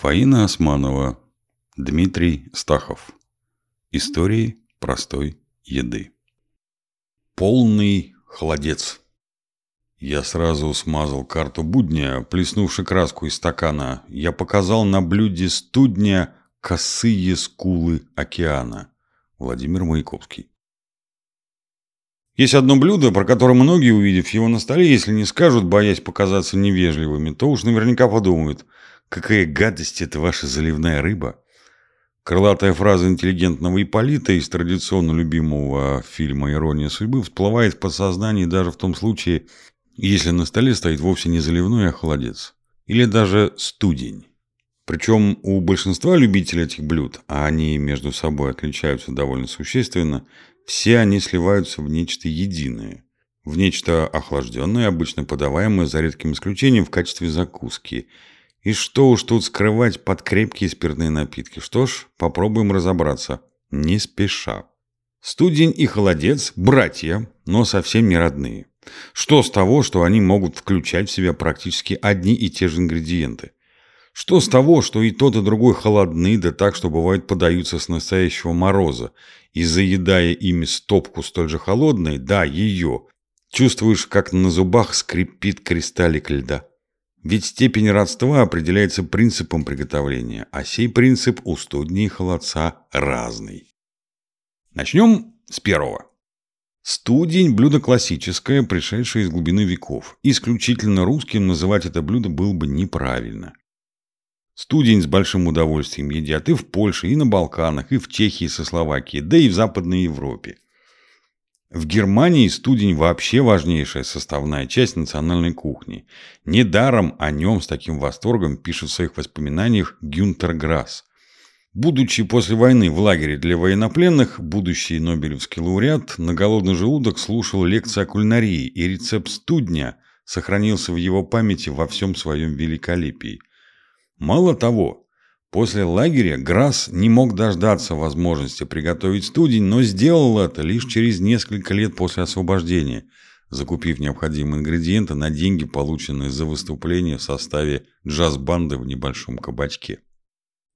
Фаина Османова, Дмитрий Стахов. Истории простой еды. Полный холодец. Я сразу смазал карту будня, плеснувши краску из стакана. Я показал на блюде студня косые скулы океана. Владимир Маяковский. Есть одно блюдо, про которое многие, увидев его на столе, если не скажут, боясь показаться невежливыми, то уж наверняка подумают – Какая гадость это ваша заливная рыба. Крылатая фраза интеллигентного Ипполита из традиционно любимого фильма «Ирония судьбы» всплывает в подсознании даже в том случае, если на столе стоит вовсе не заливной, а холодец. Или даже студень. Причем у большинства любителей этих блюд, а они между собой отличаются довольно существенно, все они сливаются в нечто единое. В нечто охлажденное, обычно подаваемое за редким исключением в качестве закуски – и что уж тут скрывать под крепкие спиртные напитки? Что ж, попробуем разобраться. Не спеша. Студень и холодец – братья, но совсем не родные. Что с того, что они могут включать в себя практически одни и те же ингредиенты? Что с того, что и тот, и другой холодны, да так, что бывает подаются с настоящего мороза, и заедая ими стопку столь же холодной, да, ее, чувствуешь, как на зубах скрипит кристаллик льда. Ведь степень родства определяется принципом приготовления, а сей принцип у студни и холодца разный. Начнем с первого. Студень – блюдо классическое, пришедшее из глубины веков. Исключительно русским называть это блюдо было бы неправильно. Студень с большим удовольствием едят и в Польше, и на Балканах, и в Чехии со Словакией, да и в Западной Европе. В Германии студень вообще важнейшая составная часть национальной кухни. Недаром о нем с таким восторгом пишет в своих воспоминаниях Гюнтер Грасс. Будучи после войны в лагере для военнопленных, будущий Нобелевский лауреат на голодный желудок слушал лекции о кулинарии, и рецепт студня сохранился в его памяти во всем своем великолепии. Мало того, После лагеря Грасс не мог дождаться возможности приготовить студень, но сделал это лишь через несколько лет после освобождения, закупив необходимые ингредиенты на деньги, полученные за выступление в составе джаз-банды в небольшом кабачке.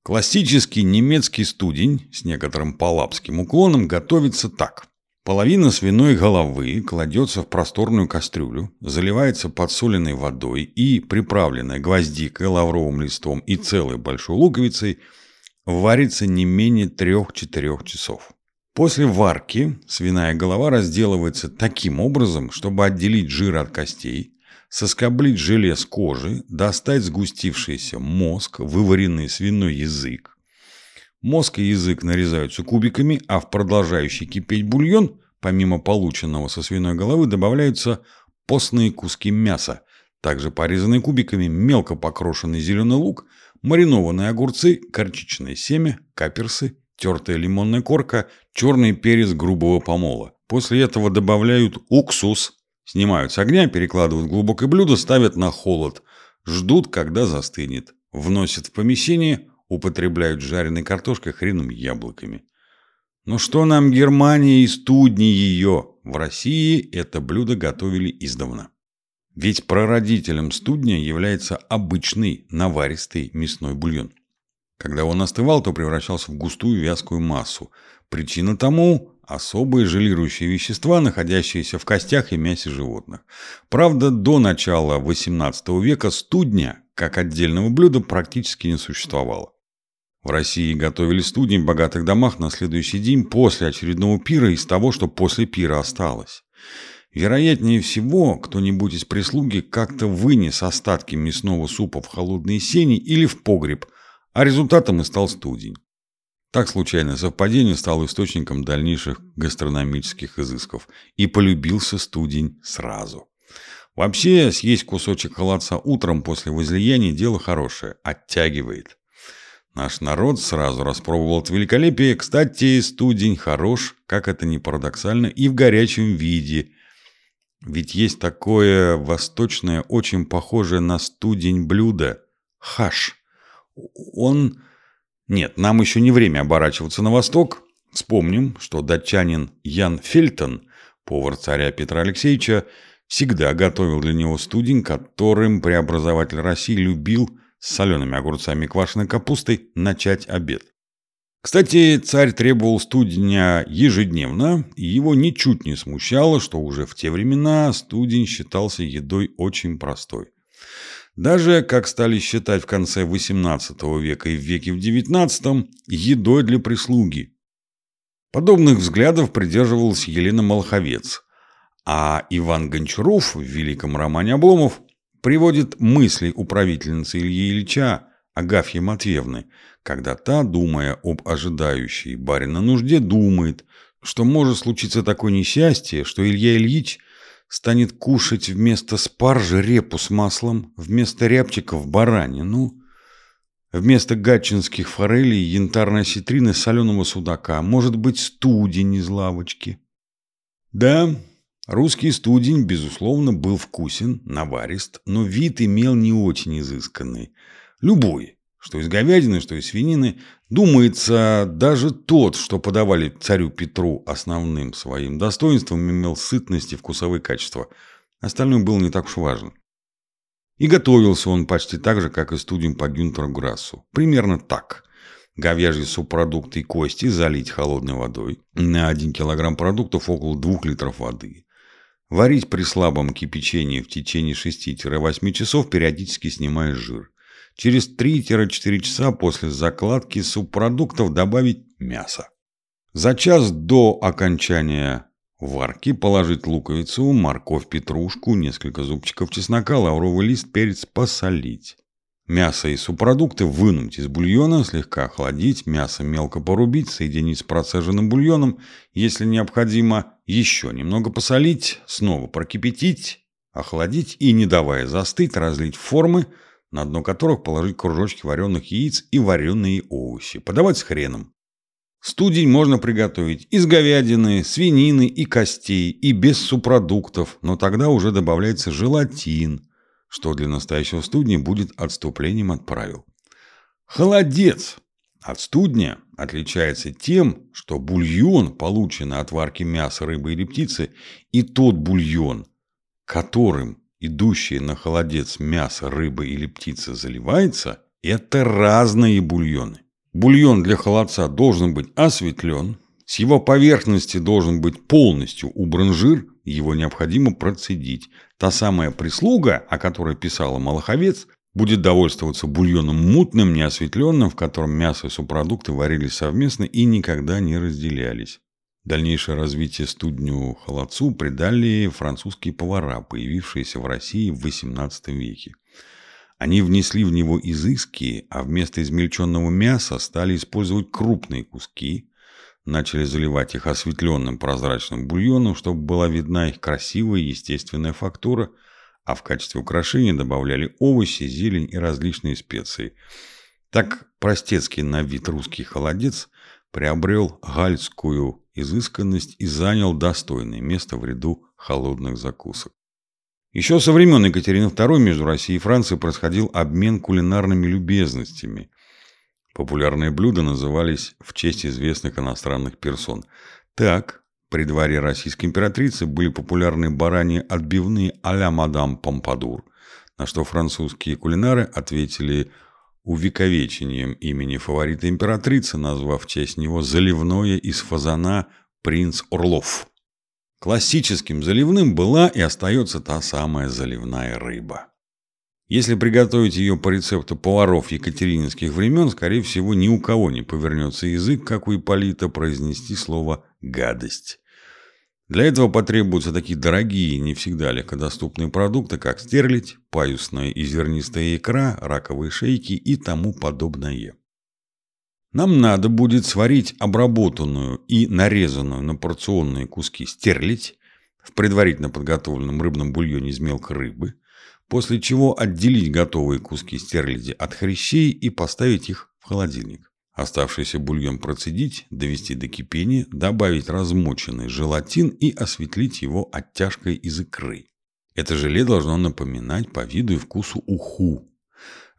Классический немецкий студень с некоторым палапским уклоном готовится так. Половина свиной головы кладется в просторную кастрюлю, заливается подсоленной водой и, приправленная гвоздикой, лавровым листом и целой большой луковицей, варится не менее 3-4 часов. После варки свиная голова разделывается таким образом, чтобы отделить жир от костей, соскоблить желе с кожи, достать сгустившийся мозг, вываренный свиной язык, Мозг и язык нарезаются кубиками, а в продолжающий кипеть бульон, помимо полученного со свиной головы, добавляются постные куски мяса, также порезанные кубиками, мелко покрошенный зеленый лук, маринованные огурцы, горчичное семя, каперсы, тертая лимонная корка, черный перец грубого помола. После этого добавляют уксус, снимают с огня, перекладывают в глубокое блюдо, ставят на холод, ждут, когда застынет, вносят в помещение, употребляют жареной картошкой, хреном яблоками. Но что нам Германия и студни ее? В России это блюдо готовили издавна. Ведь прародителем студня является обычный наваристый мясной бульон. Когда он остывал, то превращался в густую вязкую массу. Причина тому – особые желирующие вещества, находящиеся в костях и мясе животных. Правда, до начала XVIII века студня, как отдельного блюда, практически не существовало. В России готовили студни в богатых домах на следующий день после очередного пира из того, что после пира осталось. Вероятнее всего, кто-нибудь из прислуги как-то вынес остатки мясного супа в холодные сени или в погреб, а результатом и стал студень. Так случайное совпадение стало источником дальнейших гастрономических изысков, и полюбился студень сразу. Вообще, съесть кусочек холодца утром после возлияния – дело хорошее, оттягивает. Наш народ сразу распробовал это великолепие. Кстати, студень хорош, как это ни парадоксально, и в горячем виде. Ведь есть такое восточное, очень похожее на студень блюдо – хаш. Он... Нет, нам еще не время оборачиваться на восток. Вспомним, что датчанин Ян Фельтон, повар царя Петра Алексеевича, всегда готовил для него студень, которым преобразователь России любил с солеными огурцами и квашеной капустой начать обед. Кстати, царь требовал студеня ежедневно, и его ничуть не смущало, что уже в те времена студень считался едой очень простой. Даже, как стали считать в конце XVIII века и в веке в XIX, едой для прислуги. Подобных взглядов придерживалась Елена Молховец, а Иван Гончаров в великом романе «Обломов» приводит мысли управительницы Ильи Ильича Агафьи Матвеевны, когда та, думая об ожидающей барина нужде, думает, что может случиться такое несчастье, что Илья Ильич станет кушать вместо спаржи репу с маслом, вместо рябчиков баранину, вместо гатчинских форелей янтарной осетрины соленого судака, может быть, студень из лавочки. Да, русский студень, безусловно, был вкусен, наварист, но вид имел не очень изысканный. Любой, что из говядины, что из свинины, думается, даже тот, что подавали царю Петру основным своим достоинством, имел сытность и вкусовые качества. Остальное было не так уж важно. И готовился он почти так же, как и студень по Гюнтеру Грассу. Примерно так. Говяжьи субпродукты и кости залить холодной водой. На 1 килограмм продуктов около 2 литров воды. Варить при слабом кипячении в течение 6-8 часов, периодически снимая жир. Через 3-4 часа после закладки субпродуктов добавить мясо. За час до окончания варки положить луковицу, морковь, петрушку, несколько зубчиков чеснока, лавровый лист, перец, посолить. Мясо и субпродукты вынуть из бульона, слегка охладить, мясо мелко порубить, соединить с процеженным бульоном, если необходимо, еще немного посолить, снова прокипятить, охладить и, не давая застыть, разлить формы, на дно которых положить кружочки вареных яиц и вареные овощи. Подавать с хреном. Студень можно приготовить из говядины, свинины и костей, и без субпродуктов, но тогда уже добавляется желатин, что для настоящего студня будет отступлением от правил. Холодец от студня отличается тем, что бульон, полученный от варки мяса, рыбы или птицы, и тот бульон, которым идущее на холодец мясо, рыба или птица заливается, это разные бульоны. Бульон для холодца должен быть осветлен, с его поверхности должен быть полностью убран жир, его необходимо процедить. Та самая прислуга, о которой писала Малаховец, будет довольствоваться бульоном мутным, неосветленным, в котором мясо и субпродукты варились совместно и никогда не разделялись. Дальнейшее развитие студню холодцу придали французские повара, появившиеся в России в XVIII веке. Они внесли в него изыски, а вместо измельченного мяса стали использовать крупные куски, начали заливать их осветленным прозрачным бульоном, чтобы была видна их красивая естественная фактура, а в качестве украшения добавляли овощи, зелень и различные специи. Так простецкий на вид русский холодец приобрел гальскую изысканность и занял достойное место в ряду холодных закусок. Еще со времен Екатерины II между Россией и Францией происходил обмен кулинарными любезностями. Популярные блюда назывались в честь известных иностранных персон. Так, при дворе российской императрицы были популярны бараньи отбивные а-ля мадам Помпадур, на что французские кулинары ответили увековечением имени фаворита императрицы, назвав в честь него заливное из фазана «Принц Орлов». Классическим заливным была и остается та самая заливная рыба. Если приготовить ее по рецепту поваров екатерининских времен, скорее всего, ни у кого не повернется язык, как у Ипполита, произнести слово «гадость». Для этого потребуются такие дорогие не всегда легкодоступные продукты, как стерлядь, паюсная и зернистая икра, раковые шейки и тому подобное. Нам надо будет сварить обработанную и нарезанную на порционные куски стерлядь в предварительно подготовленном рыбном бульоне из мелкой рыбы, после чего отделить готовые куски стерляди от хрящей и поставить их в холодильник. Оставшийся бульон процедить, довести до кипения, добавить размоченный желатин и осветлить его оттяжкой из икры. Это желе должно напоминать по виду и вкусу уху.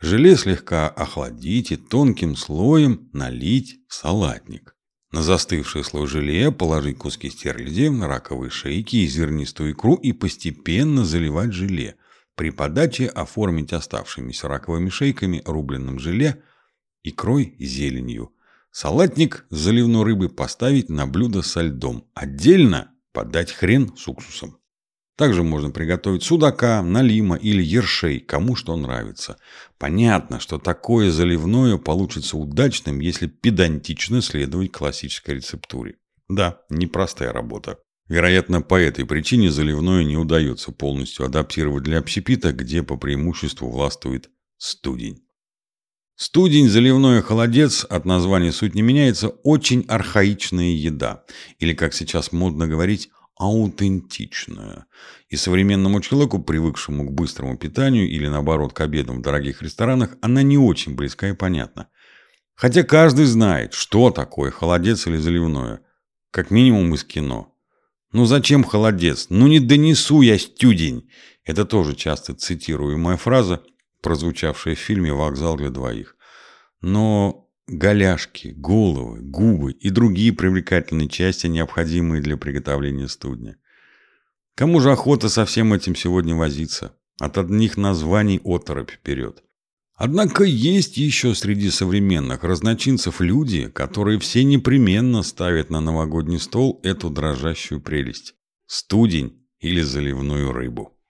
Желе слегка охладить и тонким слоем налить в салатник. На застывший слой желе положить куски стерляди, раковые шейки и зернистую икру и постепенно заливать желе. При подаче оформить оставшимися раковыми шейками, рубленным желе, икрой, зеленью. Салатник с заливной рыбой поставить на блюдо со льдом. Отдельно подать хрен с уксусом. Также можно приготовить судака, налима или ершей, кому что нравится. Понятно, что такое заливное получится удачным, если педантично следовать классической рецептуре. Да, непростая работа. Вероятно, по этой причине заливное не удается полностью адаптировать для общепита, где по преимуществу властвует студень. Студень, заливное холодец, от названия суть не меняется, очень архаичная еда. Или, как сейчас модно говорить, аутентичная. И современному человеку, привыкшему к быстрому питанию или наоборот к обедам в дорогих ресторанах, она не очень близка и понятна. Хотя каждый знает, что такое холодец или заливное. Как минимум из кино. Ну зачем холодец? Ну не донесу я стюдень. Это тоже часто цитируемая фраза, прозвучавшая в фильме «Вокзал для двоих». Но Голяшки, головы, губы и другие привлекательные части, необходимые для приготовления студня. Кому же охота со всем этим сегодня возиться? От одних названий оторопь вперед. Однако есть еще среди современных разночинцев люди, которые все непременно ставят на новогодний стол эту дрожащую прелесть – студень или заливную рыбу.